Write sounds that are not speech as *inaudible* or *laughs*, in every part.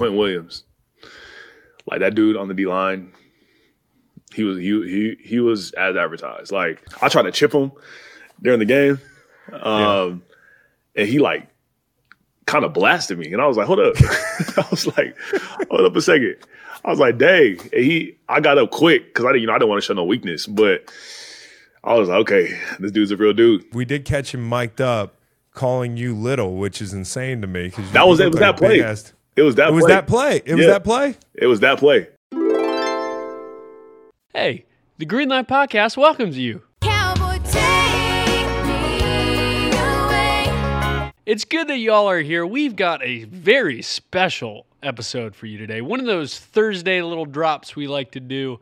Quinnen Williams. Like that dude on the D line, he was he he he was as advertised. Like I tried to chip him during the game, um, and he like kind of blasted me, and I was like, "Hold up!" *laughs* I was like, "Hold up a second. I was like, "Dang!" And he, I got up quick because I didn't, you know, I didn't want to show no weakness, but I was like, "Okay, this dude's a real dude." We did catch him mic'd up, calling you little, which is insane to me. Because That was it. Was that play? It was that. It was play. that play. It was that play. It was that play. Hey, the Greenlight Podcast welcomes you. Cowboy, take me away. It's good that y'all are here. We've got a very special episode for you today. One of those Thursday little drops we like to do.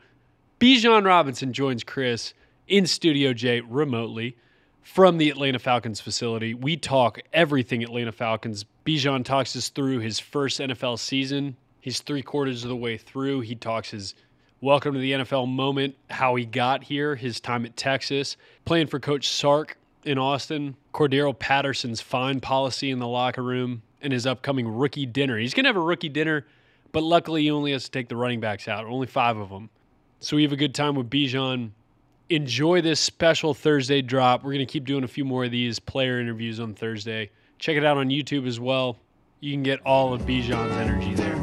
Bijan Robinson joins Chris in Studio J remotely from the Atlanta Falcons facility. We talk everything Atlanta Falcons. Bijan talks us through his first NFL season. He's three quarters of the way through. He talks his welcome to the NFL moment, how he got here, his time at Texas, playing for Coach Sark in Austin, Cordarrelle Patterson's fine policy in the locker room, and his upcoming rookie dinner. He's going to have a rookie dinner, but luckily he only has to take the running backs out, only five of them. So we have a good time with Bijan. Enjoy this special Thursday drop. We're going to keep doing a few more of these player interviews on Thursday. Check it out on YouTube as well. You can get all of Bijan's energy there.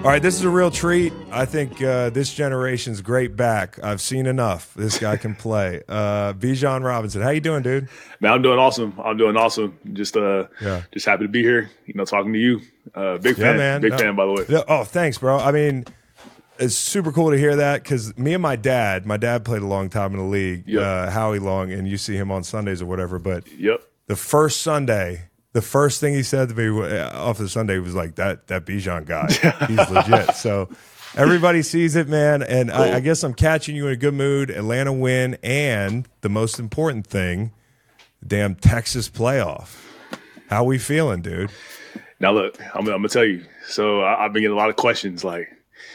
All right, this is a real treat. I think uh, this generation's great back. I've seen enough. This guy can play. Uh, Bijan Robinson, how you doing, dude? Man, I'm doing awesome. I'm doing awesome. Just uh, Yeah. just happy to be here. You know, talking to you. Uh, big Yeah, fan. man. Big No. fan, by the way. Yeah, Oh, thanks, bro. I mean, it's super cool to hear that because me and my dad, my dad played a long time in the league, Yep. uh, Howie Long, and you see him on Sundays or whatever. But Yep. the first Sunday, the first thing he said to me uh, off the Sunday was like, "That that Bijan guy, *laughs* he's legit." So everybody sees it, man. And I, I guess I'm catching you in a good mood. Atlanta win, and the most important thing, damn Texas playoff. How we feeling, dude? Now look, I'm, I'm gonna tell you. So I, I've been getting a lot of questions like,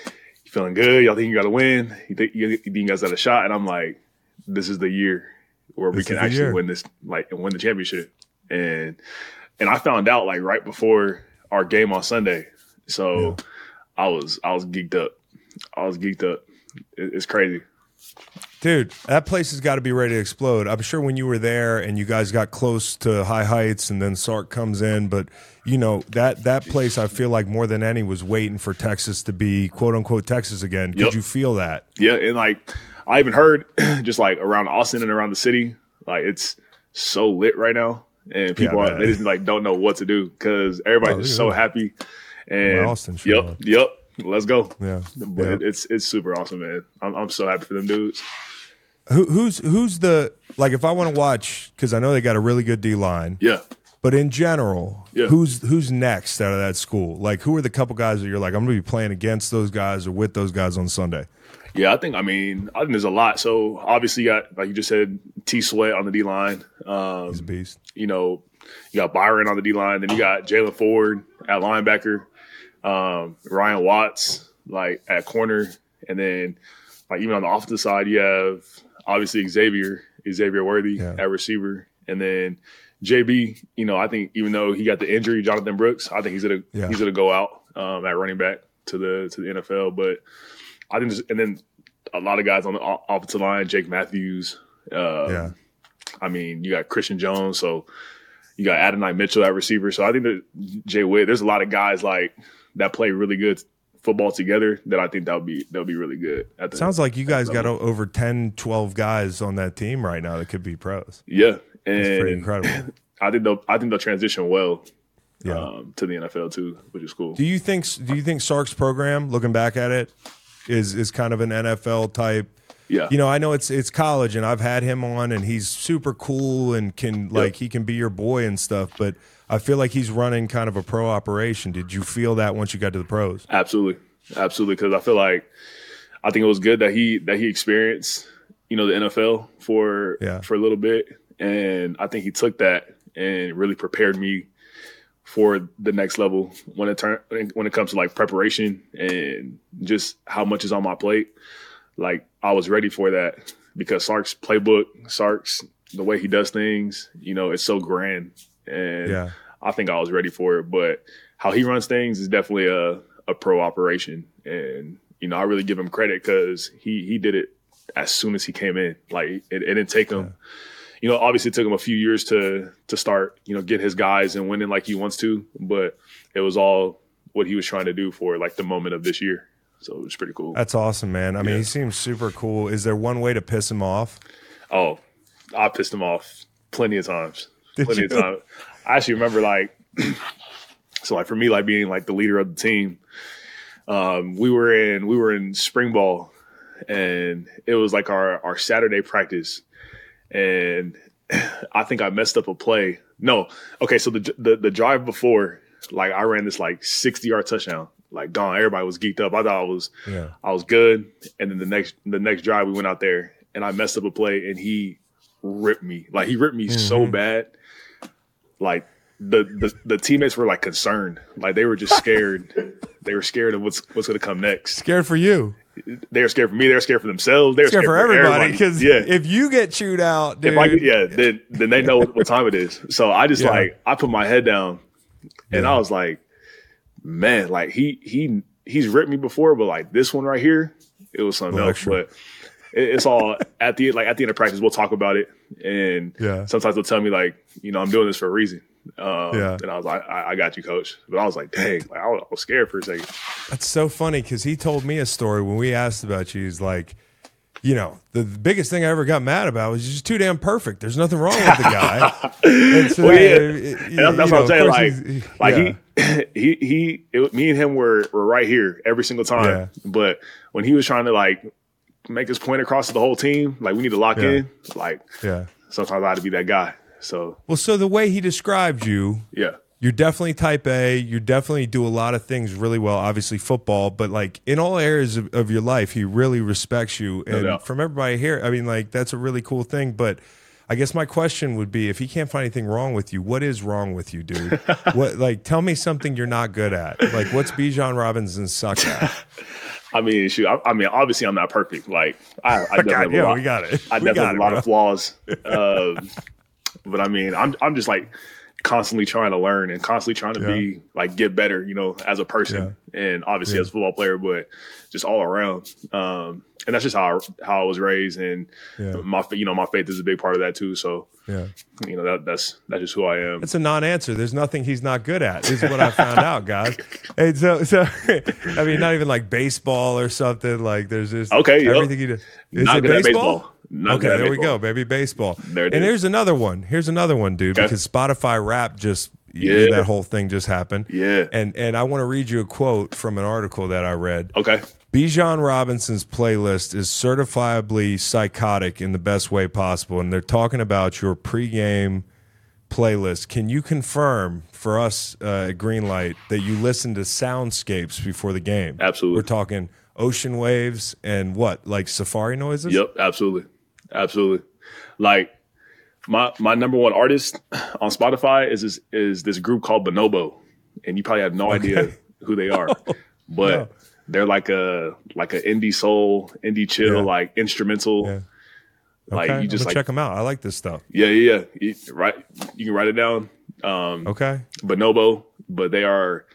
"You feeling good? Y'all think you got to win? You think you, you think you guys got a shot?" And I'm like, "This is the year where we can actually year. win this, like, and win the championship." And and I found out like right before our game on Sunday, so I was I was geeked up. I was geeked up. It, it's crazy. Dude, that place has got to be ready to explode. I'm sure when you were there and you guys got close to high heights and then Sark comes in, but you know, that that place I feel like more than any was waiting for Texas to be quote unquote Texas again. Could Yep. you feel that? Yeah, and like I even heard *clears throat* just like around Austin and around the city, like it's so lit right now, and people Yeah, are, they just like don't know what to do because everybody's Oh, just so happy. And Austin sure yep, yep, let's go. Yeah. But it- it's it's super awesome, man. I'm I'm so happy for them dudes. Who, who's who's the like if I want to watch because I know they got a really good D line, Yeah, but in general, Yeah. who's who's next out of that school? Like who are the couple guys that you're like I'm gonna be playing against those guys or with those guys on Sunday? Yeah. I think I mean I think there's a lot. So obviously you got like you just said T Sweat on the D line. Um, He's a beast. you know, you got Byron on the D line, then you got Jaylan Ford at linebacker, um, Ryan Watts like at corner, and then like even on the offensive side, you have obviously Xavier, Xavier Worthy Yeah. at receiver, and then JB. You know, I think even though he got the injury, Jonathan Brooks, I think he's gonna Yeah. he's gonna go out um, at running back to the to the NFL. But I think, and then a lot of guys on the offensive line, Jake Matthews. Um, Yeah. I mean, you got Christian Jones, so you got Adonai Mitchell at receiver. So I think that Jay Witt, there's a lot of guys like that play really good football together that I think that would be that would be really good. At the, Sounds like you guys got over 10, 12 guys on that team right now that could be pros. yeah, and incredible. *clears throat* I think they'll I think they'll transition well Yeah. um, to the NFL too, which is cool. Do you think do you think Sark's program, looking back at it, is is kind of an NFL type Yeah. You know, I know it's it's college, and I've had him on, and he's super cool and can like he can be your boy and stuff. But I feel like he's running kind of a pro operation. Did you feel that once you got to the pros? Absolutely, absolutely. Because I feel like I think it was good that he that he experienced you know the NFL for Yeah. for a little bit, and I think he took that and really prepared me for the next level when it turn when it comes to like preparation and just how much is on my plate. Like I was ready for that because Sark's playbook, Sark's the way he does things, you know, it's so grand, and Yeah. I think I was ready for it. But how he runs things is definitely a a pro operation, and you know I really give him credit because he he did it as soon as he came in. Like it, it didn't take him. You know, obviously it took him a few years to to start, you know, get his guys and winning like he wants to, but it was all what he was trying to do for like the moment of this year. So it was pretty cool. That's awesome, man. I mean, Yeah. he seems super cool. Is there one way to piss him off? Oh, I pissed him off plenty of times. Did plenty you? of times. I actually remember like *clears throat* so like for me like being like the leader of the team. Um, we were in we were in spring ball and it was like our our Saturday practice and I think I messed up a play. No, okay, so the the, the drive before like I ran this like 60 yard touchdown. Like gone, everybody was geeked up. I thought I was Yeah. I was good. And then the next the next drive we went out there and I messed up a play and he ripped me. Like he ripped me so mm-hmm. bad. Like the, the the teammates were like concerned. Like they were just scared. *laughs* they were scared of what's what's gonna come next. Scared for you. They were scared for me, They're scared for themselves, They're Scared scared, for everybody because yeah. if you get chewed out, dude, if I, yeah, then then they know what, time it is. So I just Yeah. like I put my head down and Yeah. I was like, man, like he he he's ripped me before, but like this one right here, it was something else. But it, it's all at the like at the end of practice, we'll talk about it, and Yeah. sometimes they'll tell me like, you know, I'm doing this for a reason. Um, Yeah. and I was like, I, I got you, coach. But I was like, dang, like, I, was, I was scared for a second. That's so funny because he told me a story when we asked about you. He's like, you know, the, the biggest thing I ever got mad about was just too damn perfect. There's nothing wrong with the guy. *laughs* and so Well, yeah. it- And that's, that's know, what I'm saying. Like, like yeah. he, *clears throat* he, he, it, me and him were were right here every single time. Yeah. But when he was trying to like make his point across to the whole team, like we need to lock Yeah. in. Like yeah. sometimes I had to be that guy. So Well, so the way he described you, yeah, you're definitely type A. You definitely do a lot of things really well. Obviously, football, but like in all areas of, of your life, he really respects you. And doubt. from everybody here, I mean, like that's a really cool thing. But I guess my question would be, if he can't find anything wrong with you, what is wrong with you, dude? *laughs* what like tell me something you're not good at. Like what's Bijan Robinson suck at? *laughs* I mean, shoot, I, I mean, obviously I'm not perfect. Like I, I *laughs* definitely have a yeah, lot, we got it. I We definitely got have a lot bro. of flaws. Um, but I mean, I'm I'm just like constantly trying to learn and constantly trying to be like get better, you know, as a person and obviously Yeah. as a football player, but just all around. Um, and that's just how I, how I was raised, and Yeah. my you know my faith is a big part of that too. So Yeah. you know that that's that's just who I am. It's a non-answer. There's nothing he's not good at. This is what I found out, guys. *laughs* And so, so *laughs* I mean, not even like baseball or something. Like there's just Okay, yep. everything he does. Is Not it good at baseball? baseball. Not okay, there we go, baby. Baseball. There and here's another one. Here's another one, dude. Okay. Because Spotify Wrapped just Yeah. that whole thing just happened. Yeah. And and I want to read you a quote from an article that I read. Okay, Bijan Robinson's playlist is certifiably psychotic in the best way possible, and they're talking about your pregame playlist. Can you confirm for us uh, at Greenlight that you listen to soundscapes before the game? Absolutely. We're talking ocean waves and what, like safari noises? Yep, absolutely, absolutely. Like my my number one artist on Spotify is this is this group called Bonobo, and you probably have no idea who they are, *laughs* but No. they're like a like an indie soul, indie chill, Yeah. like instrumental. Yeah. Like you just like check them out. I like this stuff. yeah, yeah, yeah. You, right, you can write it down. Um, Okay. Bonobo, but they are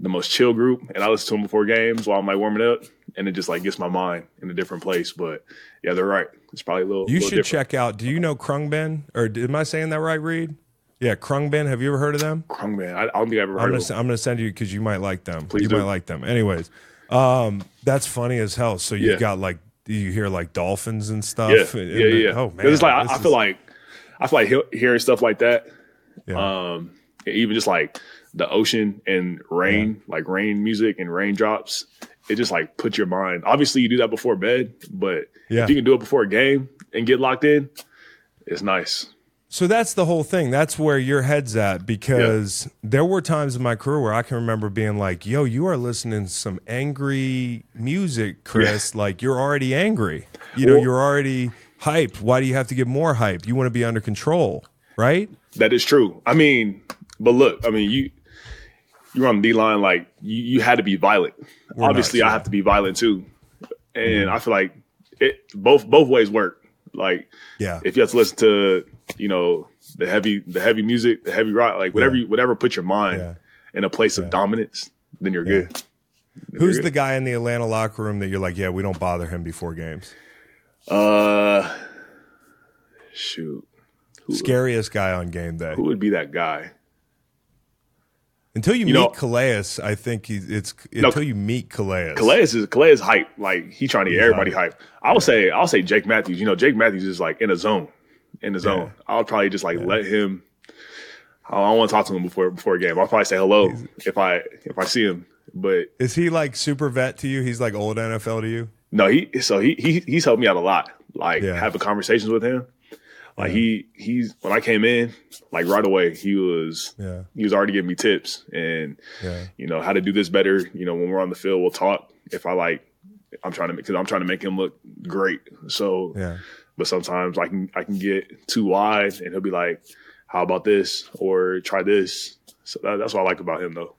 the most chill group, and I listen to them before games while I'm like warming up, and it just like gets my mind in a different place. But yeah, they're right. It's probably a little. You little should different. check out. Do you know Khruangbin? Or am I saying that right, Reed? Yeah, Khruangbin. Have you ever heard of them? Krung Man. I, I don't think I've ever I'm gonna, of them. I'm gonna send you because you might like them. Please you do. might like them. Anyways, um, that's funny as hell. So you've Yeah. got like you hear like dolphins and stuff. Yeah, and- yeah, yeah. Oh man, it's like I, I feel is- like I feel like hearing stuff like that, yeah. um, even just like the ocean and rain, like rain music and raindrops, it just like puts your mind. Obviously, you do that before bed, but Yeah. if you can do it before a game and get locked in, it's nice. So that's the whole thing. That's where your head's at because there were times in my career where I can remember being like, "Yo, you are listening to some angry music, Chris. Like you're already angry. You know, Well- you're already hype. Why do you have to get more hype? You want to be under control, right? That is true. I mean, but look, I mean, you you're on the line, like you, you had to be violent. We're Obviously, I have to be violent too, and I feel like it both both ways work. Like Yeah. if you have to listen to you know the heavy the heavy music, the heavy rock, like whatever Yeah. you, whatever put your mind Yeah. in a place of dominance, then you're good. Then Who's you're the good. guy in the Atlanta locker room that you're like, yeah, we don't bother him before games? uh shoot Scariest guy on game day. who would be that guy? Until you, You meet know- Calais, I think he, it's No, until you meet Calais. Calais is Calais hype. Like he's trying to get He's everybody hype. I would say I'll say Jake Matthews. You know, Jake Matthews is like in a zone, in the zone. I'll probably just like let him. I don't want to talk to him before before a game. I'll probably say hello if I if I see him. But Is he like super vet to you? He's like old NFL to you? no, he so he, he he's helped me out a lot. Like Yeah. having conversations with him. Like he he's when I came in, like right away, he was Yeah. he was already giving me tips and Yeah. you know how to do this better. You know when we're on the field, we'll talk. If I like, I'm trying to because I'm trying to make him look great. So Yeah. but sometimes I can I can get too wide, and he'll be like, "How about this?" or "Try this." So that, that's what I like about him, though.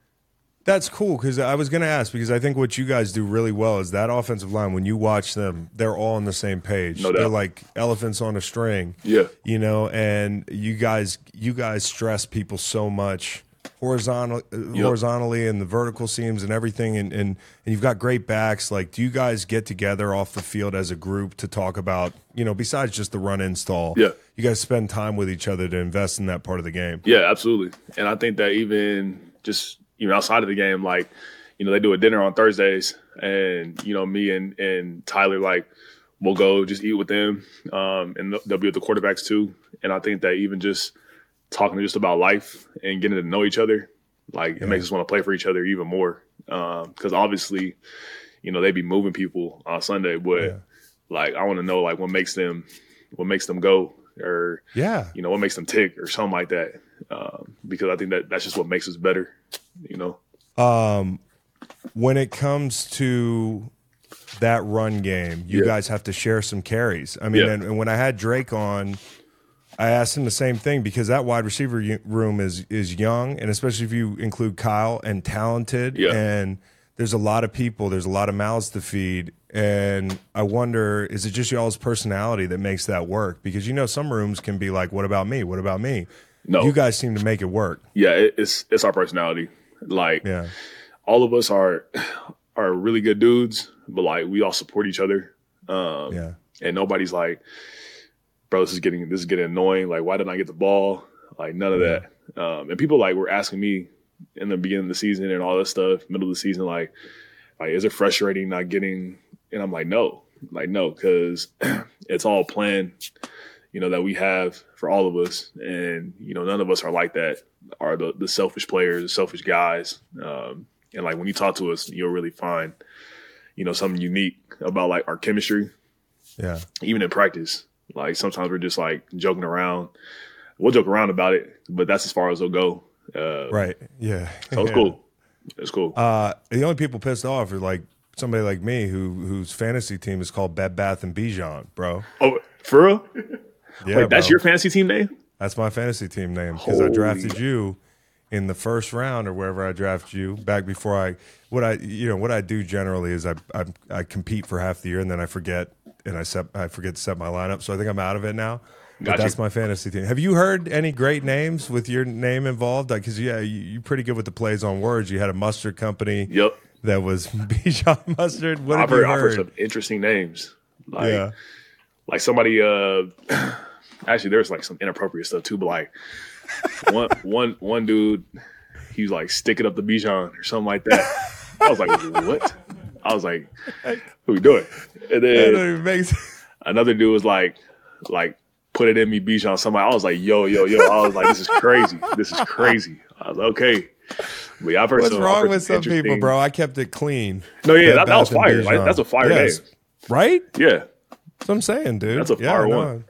That's cool because I was going to ask because I think what you guys do really well is that offensive line. When you watch them, they're all on the same page. No doubt. They're like elephants on a string. Yeah, you know, and you guys, you guys stress people so much horizontal, uh, horizontally, and the vertical seams and everything, and, and and you've got great backs. Like, do you guys get together off the field as a group to talk about, you know, besides just the run install? Yeah. you guys spend time with each other to invest in that part of the game. yeah, absolutely. And I think that even just even outside of the game, like you know, they do a dinner on Thursdays, and you know, me and and Tyler like we'll go just eat with them, um, and they'll- be with the quarterbacks too. And I think that even just talking just about life and getting to know each other, like it makes us want to play for each other even more. Because obviously, you know, they be moving people on Sunday, but Yeah. like I want to know like what makes them, what makes them go, or Yeah, you know what makes them tick, or something like that. Um, because I think that that's just what makes us better. You know. Um, when it comes to that run game, you Yeah. guys have to share some carries. I mean, Yeah. and, and when I had Drake on, I asked him the same thing because that wide receiver room is is young, and especially if you include Kyle and talented, Yeah. and there's a lot of people, there's a lot of mouths to feed, and I wonder, is it just y'all's personality that makes that work? Because you know, some rooms can be like, "What about me? What about me?" No. you guys seem to make it work. Yeah, it, it's it's our personality. Like Yeah, all of us are are really good dudes, but like we all support each other. Um, yeah, and nobody's like, bro, this is getting this is getting annoying. Like, why didn't I get the ball? Like none of that. Um, and people like were asking me in the beginning of the season and all this stuff, middle of the season, like, like is it frustrating not getting? And I'm like, no, like no, because *clears throat* it's all planned. You know that we have for all of us, and you know none of us are like that. Are the the selfish players, the selfish guys, um, and like when you talk to us, you'll really find, you know, something unique about like our chemistry yeah. even in practice. Like sometimes we're just like joking around. We'll joke around about it, but that's as far as it'll go. Uh, Right. Yeah. So it's Yeah. cool. It's cool. Uh, the only people pissed off are like somebody like me who whose fantasy team is called Bed Bath and Bijan, bro. oh, for real? Yeah, Wait, that's bro. your fantasy team name? that's my fantasy team name because I drafted you in the first round or wherever I drafted you back before I what I you know what I do generally is I I, I compete for half the year and then I forget and I set I forget to set my lineup so I think I'm out of it now. But Gotcha. that's my fantasy team. Have you heard any great names with your name involved? Because yeah, you, you're pretty good with the plays on words. You had a mustard company. Yep. that was *laughs* Bijan Mustard. What I've have heard, you I've heard? some interesting names. Like, yeah, like somebody. Uh, *clears throat* actually, there's like some inappropriate stuff too. But like one, one, one dude, he was like sticking up the Bijan or something like that. I was like, what? I was like, what are we doing? And then don't even make sense. another dude was like, like, put it in me, Bijan. Somebody, I was like, yo, yo, yo. I was like, this is crazy. This is crazy. I was like, okay. But yeah, I've heard What's some, wrong heard with some people, bro? I kept it clean. No, yeah, that, that was fire. Like, that's a fire Yes. name. right? Yeah, That's what I'm saying, dude. That's a Yeah, fire no. one.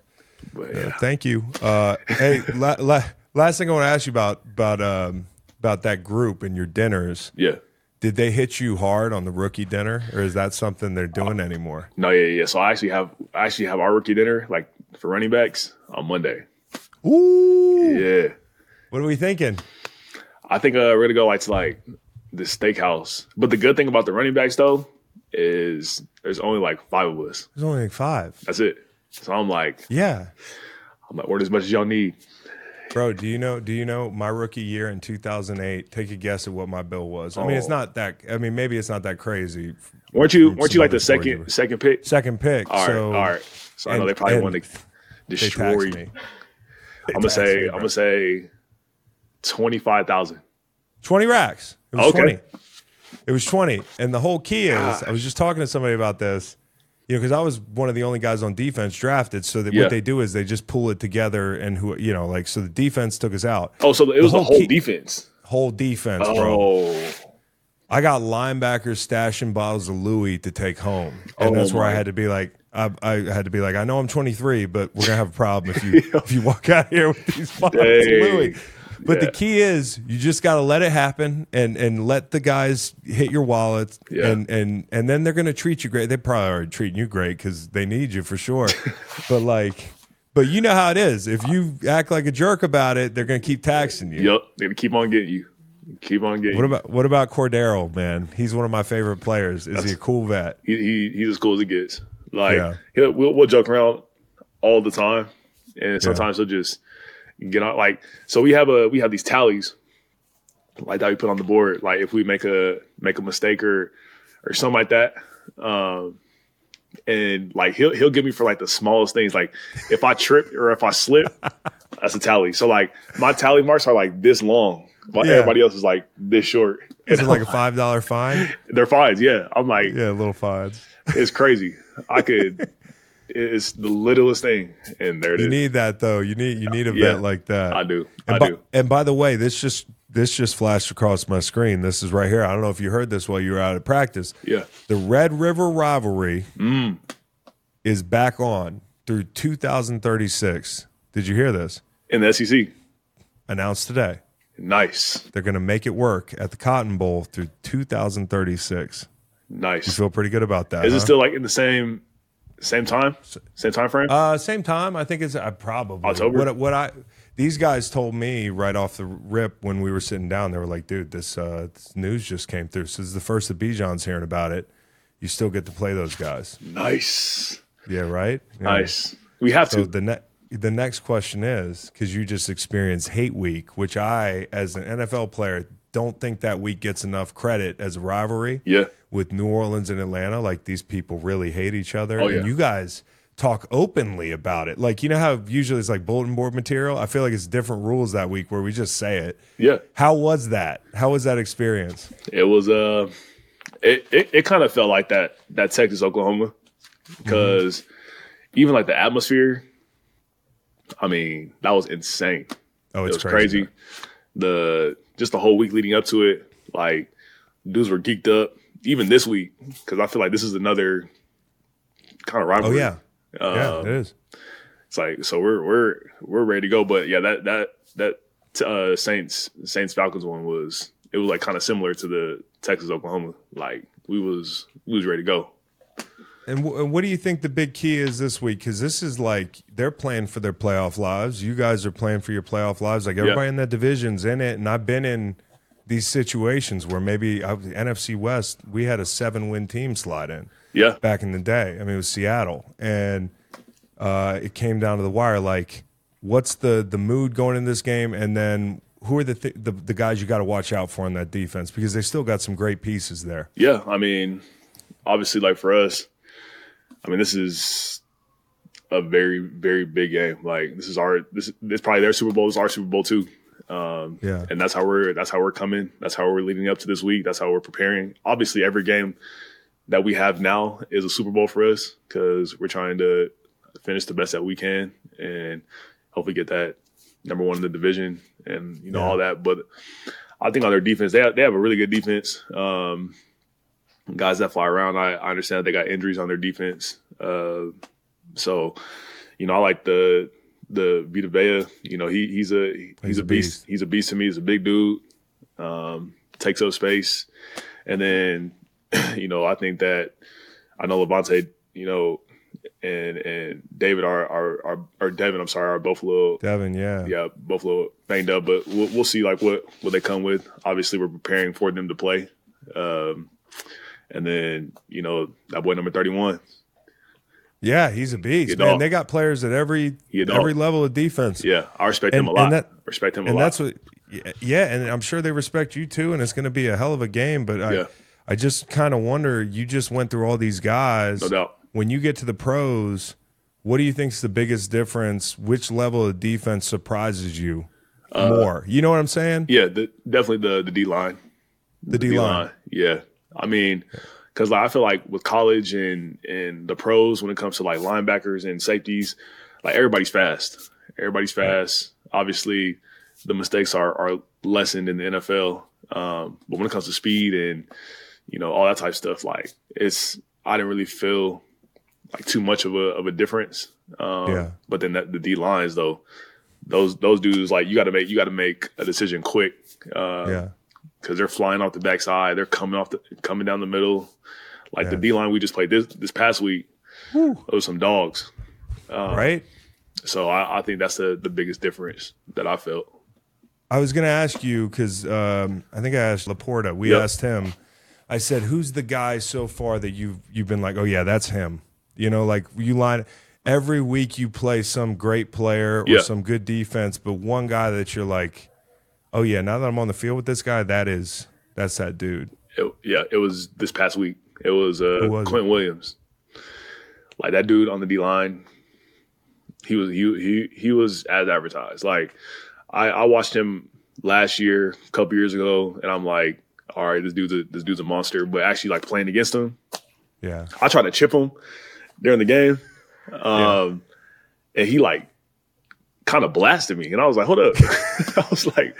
but yeah. Thank you. Uh, hey, *laughs* la- la- last thing I want to ask you about about um, about that group and your dinners. yeah. Did they hit you hard on the rookie dinner, or is that something they're doing anymore? No, yeah, yeah. So I actually have I actually have our rookie dinner like for running backs on Monday. Ooh, Yeah, what are we thinking? I think uh, we're gonna go like to like the steakhouse. But the good thing about the running backs though is there's only like five of us. There's only like five. That's it. So I'm like Yeah, I'm like order as much as y'all need. bro. Do you know? Do you know my rookie year in 2008? Take a guess at what my bill was. I mean, it's Oh. not that. I mean, maybe it's not that crazy. weren't you From weren't you like the second you- second pick? Second pick. All right, so all right. So I know they probably want to destroy me. I'm gonna say I'm gonna say twenty five thousand. 20 racks. It was Okay. 20. It was 20. And the whole key is ah. I was just talking to somebody about this, you know, because I was one of the only guys on defense drafted. So that Yeah. what they do is they just pull it together and who, you know, like, so the defense took us out. Oh, so it was the whole whole key- defense. Whole defense, bro. Oh, I got linebackers stashing bottles of Louis to take home. And Oh, that's where I had to be like, I, I had to be like, I know I'm 23, but we're gonna have a problem if you *laughs* if you walk out here with these bottles of Louis. But the key is you just got to let it happen and and let the guys hit your wallet Yeah. and and and then they're going to treat you great. They probably are treating you great cuz they need you for sure. *laughs* but like but you know how it is. If you act like a jerk about it, they're going to keep taxing you. yep. They're gonna keep on getting you. Keep on getting. What you. about what about Cordarrelle, man? He's one of my favorite players. Is he a cool vet? he, he he's as cool as it gets. Like Yeah. he'll, we'll we'll joke around all the time, and sometimes he'll just get on. Like so, we have a we have these tallies like that we put on the board. Like if we make a make a mistake or or something like that, um, and like he'll he'll give me for like the smallest things. Like if I trip or if I slip, *laughs* that's a tally. So like my tally marks are like this long, while Yeah. everybody else is like this short. Is it like a *laughs* five dollar fine? They're fines, yeah. I'm like, Yeah, little fines. it's crazy. I could. *laughs* It's the littlest thing, and there it You is. need that though. You need you need a Yeah. vet like that. I do. And I by, do. And by the way, this just this just flashed across my screen. This is right here. I don't know if you heard this while you were out at practice. Yeah. The Red River rivalry Mm. is back on through 2036. Did you hear this? In the SEC, Announced today. nice, They're going to make it work at the Cotton Bowl through 2036. Nice. You feel pretty good about that. Is huh? it still like in the same same time, same time frame? Uh, same time. I think it's uh, probably October? What, what I these guys told me right off the rip when we were sitting down. They were like, "Dude, this, uh, this news just came through. So this is the first that Bijan's hearing about it. You still get to play those guys. nice, Yeah, right. Yeah. nice. We have So to. the ne- the next question is because you just experienced Hate Week, which I, as an NFL player, don't think that week gets enough credit as a rivalry. Yeah, with New Orleans and Atlanta, like these people really hate each other. Oh, yeah. And you guys talk openly about it. Like, you know how usually it's like bulletin board material? I feel like it's different rules that week where we just say it. yeah. How was that? How was that experience? It was. Uh, it it, it kind of felt like that that Texas Oklahoma because even like the atmosphere. I mean, that was insane. Oh, it it's was crazy. The just the whole week leading up to it, like dudes were geeked up. Even this week, because I feel like this is another kind of rivalry. Oh, yeah. yeah, Um, it is. It's like so we're we're we're ready to go. But yeah, that that that uh, Saints Saints Falcons one was it was like kind of similar to the Texas Oklahoma. Like we was we was ready to go. And, w- and what do you think the big key is this week? Because this is like they're playing for their playoff lives. You guys are playing for your playoff lives. Like everybody in that division's in it, and I've been in these situations where maybe I, NFC West we had a seven win team slide in Yeah, back in the day. I mean, it was Seattle, and uh, it came down to the wire. Like, what's the the mood going in this game, and then who are the th- the, the guys you got to watch out for in that defense because they still got some great pieces there. yeah. I mean, obviously, like for us, I mean, this is a very very big game. Like this is our this this is probably their Super Bowl. This is our Super Bowl too. Um, Yeah. and that's how we're that's how we're coming. That's how we're leading up to this week. That's how we're preparing. Obviously, every game that we have now is a Super Bowl for us because we're trying to finish the best that we can and hopefully get that number one in the division and you know Yeah. all that. But I think on their defense, they have, they have a really good defense. Um, guys that fly around. I, I understand that they got injuries on their defense. Uh, so, you know, I like the the Vita Vea. You know, he he's a he's, He's a beast. beast. He's a beast to me. He's a big dude. Um, takes up space, and then *clears throat* you know, I think that I know Lavonte. You know, and and David are are are or Devin. I'm sorry, are both a little Devin, yeah. yeah, both a little banged up, but we'll, we'll see like what what they come with. Obviously, we're preparing for them to play, um, and then you know that boy number thirty one. Yeah, he's a beast, He a man. They got players at every a dog. every level of defense. Yeah, I respect And- him a lot. and that- respect him a and lot. that's what yeah, and I'm sure they respect you too and it's going to be a hell of a game, but I Yeah. I just kind of wonder you just went through all these guys. no doubt. When you get to the pros, what do you think is the biggest difference? Which level of defense surprises you more? You know what I'm saying? Uh, Yeah, the, definitely the the D line. the D line. Yeah, I mean, because like, I feel like with college and and the pros, when it comes to like linebackers and safeties, like everybody's fast. Everybody's fast. Obviously, the mistakes are are lessened in the NFL. Um, but when it comes to speed and you know all that type of stuff, like it's I didn't really feel like too much of a of a difference. Um, Yeah. But then that, the D lines though, those those dudes like you got to make you got to make a decision quick. Uh, Yeah. Because they're flying off the backside. They're coming off the coming down the middle. Like the D line we just played this this past week, those some dogs. right? So I, I think that's the the biggest difference that I felt. I was going to ask you because um, I think I asked LaPorta. We Yep. asked him. I said, "Who's the guy so far that you've you've been like, oh yeah, that's him." You know, like you line every week you play some great player or Yeah. some good defense, but one guy that you're like, oh yeah, now that I'm on the field with this guy, that is that's that dude. It, yeah, it was this past week. It was uh, was it? Williams. Like that dude on the D line. He was he he he was as advertised. Like I, I watched him last year, a couple years ago, and I'm like, all right, this dude's a, this dude's a monster. But actually, like playing against him, Yeah, I tried to chip him during the game, um, and he like kind of blasted me, and I was like, "Hold up!" *laughs* I was like,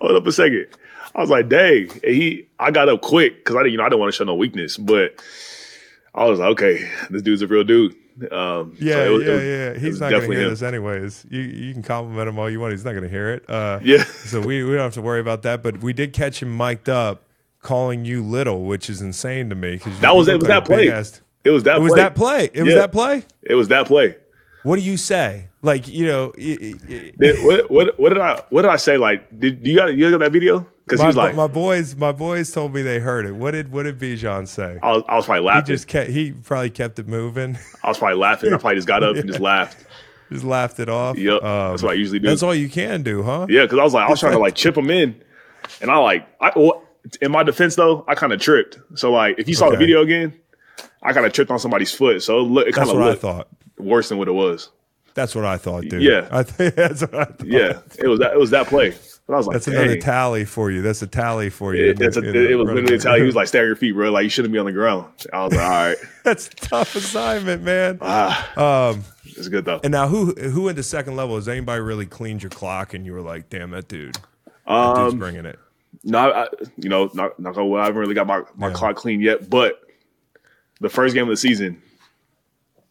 "Hold up a second. I was like, "Dang!" And he, I got up quick because I didn't, you know, I didn't want to show no weakness, but I was like, "Okay, this dude's a real dude." Um, yeah, it was- yeah, was- yeah. He's not going to hear him. this anyways. You you can compliment him all you want. He's not going to hear it. Uh, Yeah, *laughs* So we, we don't have to worry about that. But we did catch him mic'd up calling you little, which is insane to me. That was it. Was like that a big play? ass- It was that. It was that play. It was that play. It was that play. What do you say? Like you know, Did- what, what, what did I? What did I say? Like, did you got you got that video? Because he was like, my boys, my boys told me they heard it. What did what did Bijan say? I was, I was probably He just kept, he probably kept it moving. I was probably laughing. I probably just got up and just *laughs* laughed. just laughed it off. Yep, Um, that's what I usually do. That's all you can do, huh? Yeah, because I was like, I was trying to like chip him in, and I like, I well, in my defense though, I kind of tripped. So like, if you saw the video again, I kind of tripped on somebody's foot, so it, look, it kind of what I looked thought. worse than what it was. That's what I thought, dude. Yeah. I think *laughs* that's what I thought. Yeah, it was that. It was that play. But I was like, That's another tally for you. That's a tally for you. It, it's a, it, it was literally a tell. He was *laughs* like, "Stay on your feet, bro. Like you shouldn't be on the ground." I was like, "All right, *laughs* That's a tough assignment, man. Ah. um, it's good though." and now, who who in the second level has anybody really cleaned your clock and you were like, "Damn, that dude, that dude's Um, bringing it." No, I- you know, not, not gonna. I haven't really got my my Yeah. clock clean yet, but the first game of the season,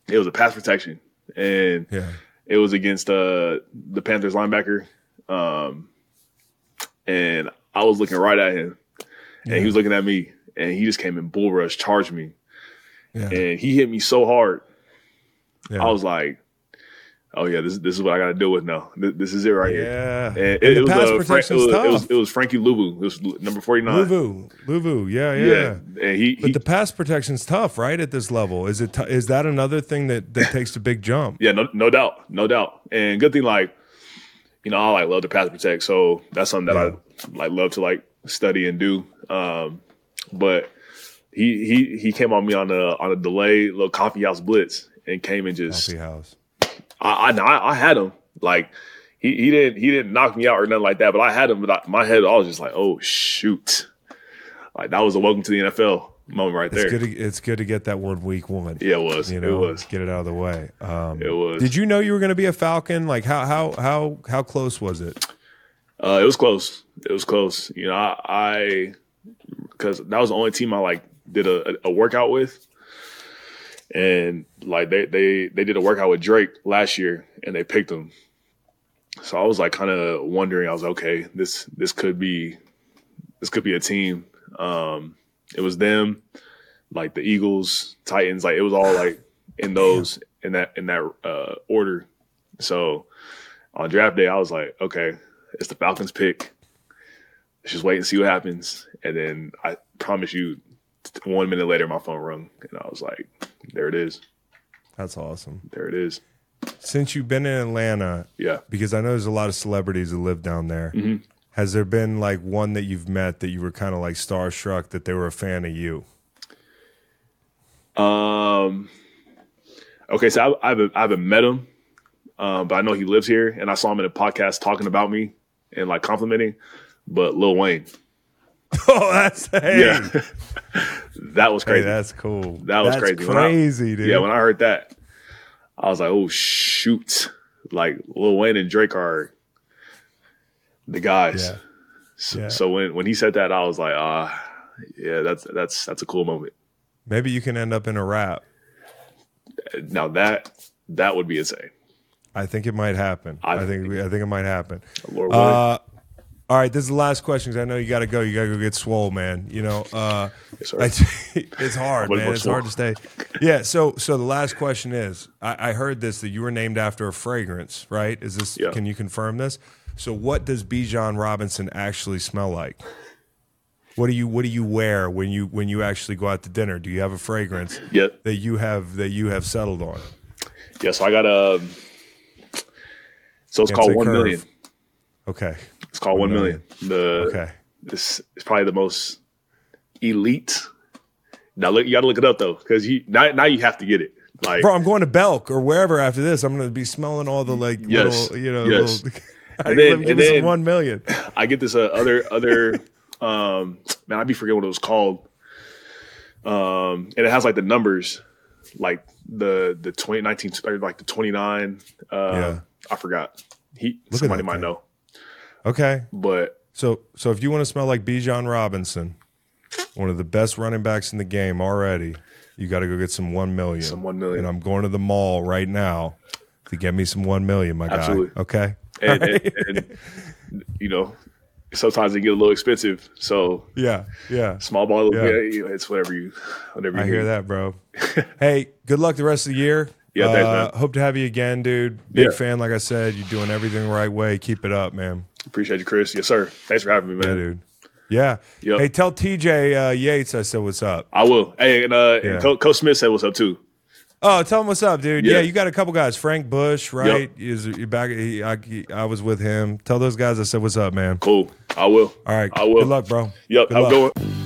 it was a pass protection, and Yeah, it was against uh, the Panthers linebacker, um, and I was looking right at him, and he was looking at me, and he just came in bull rush, charged me, yeah, and he hit me so hard. yeah. I was like, "Oh yeah, this this is what I got to deal with now. This, this is it right here." yeah. And it, it the was pass uh, Frank, it, was, it was it was Frankie Luvu. It was number forty nine. Luvu, Luvu, yeah, yeah. Yeah, and he, But he the pass protection's tough, right? At this level, is it? T- is that another thing that that takes a big jump? Yeah, no, no doubt, no doubt. And good thing, like, you know, I like love to pass protect, so that's something that I like love to like study and do. Um, but he he he came on me on a on a delay little coffee house blitz and came and just Coffee house. I, I I had him like he he didn't he didn't knock me out or nothing like that, but I had him. But I, my head, I was just like, oh shoot, like that was a welcome to the NFL moment right there. It's good. To, it's good to get that word "weak one. Yeah, it was. you know, it was. get it out of the way. Um, It was. Did you know you were going to be a Falcon? Like how how how how close was it? Uh, it was close. It was close. You know, I because that was the only team I like did a, a workout with, and like they they they did a workout with Drake last year, and they picked him. So I was like kind of wondering. I was like, okay, this this could be this could be a team. Um, it was them, like the Eagles, Titans, like it was all like in those in that in that uh, order. So on draft day, I was like, okay, it's the Falcons pick. Let's just wait and see what happens. And then I promise you, one minute later, my phone rung, and I was like, there it is, That's awesome. there it is. Since you've been in Atlanta, Yeah. because I know there's a lot of celebrities that live down there. Mm-hmm. Has there been like one that you've met that you were kind of like starstruck that they were a fan of you? Um. Okay, so I, I haven't I haven't met him, um, but I know he lives here, and I saw him in a podcast talking about me and like complimenting. But Lil Wayne, *laughs* Oh, that's hey, yeah, *laughs* that was hey, crazy. that's cool. That was That's crazy. When I- Crazy, dude. Yeah, when I heard that, I was like, "Oh shoot!" Like Lil Wayne and Drake are the guys. Yeah. So, Yeah. so when when he said that, I was like, "Ah, yeah, that's that's that's a cool moment." Maybe you can end up in a rap. Now that that would be insane. I think it might happen. I, I think think- I think it might happen. Lord willing. All right, this is the last question because I know you got to go. You got to go get swole, man. You know, uh. I- *laughs* it's hard, man. It's hard to stay. Yeah. So, so the last question is: I, I heard this that you were named after a fragrance, right? Is this? Yeah. Can you confirm this? So, what does Bijan Robinson actually smell like? What do you What do you wear when you when you actually go out to dinner? Do you have a fragrance yeah, that you have that you have settled on? yeah. So I got a. So it's Can't called one curve. million. Okay. It's called one million. The Okay. This is probably the most elite. Now look, you got to look it up though, because you now, now you have to get it. Like Bro, I'm going to Belk or wherever after this. I'm going to be smelling all the like Yes. little, you know, Yes. little. *laughs* And then- and then- one million. I get this uh, other other *laughs* um man, I'd be forgetting what it was called. Um and it has like the numbers like the the 2019 or like the 29 uh Yeah. I forgot. He Look somebody might thing. know. Okay, But so so if you want to smell like Bijan Robinson, one of the best running backs in the game already, you got to go get some one million. Some 1 million. And I'm going to the mall right now to get me some one million, my Absolutely. guy. Okay. and, and, and you know, sometimes they get a little expensive. So Yeah. Yeah. small ball, Yeah. yeah. you know, it's whatever you whatever you I hear that, bro. *laughs* hey, good luck the rest of the year. Yeah, thanks, Uh, man. Hope to have you again, dude. Big Yeah. fan, like I said. You're doing everything the right way. Keep it up, man. Appreciate you, Chris. Yes, sir. Thanks for having me, Yeah, man. dude. Yeah. Yep. Hey, tell TJ uh, Yates I said what's up. I will. Hey, and uh, Yeah. and Co- Coach Smith said what's up too. Oh, tell him what's up, dude. Yeah, Yeah. you got a couple guys. Frank Bush, right? Is you back? He, I, he- I was with him. Tell those guys I said what's up, man. Cool. I will. All right. I will. Good luck, bro. Yep. Good Have a luck. good one.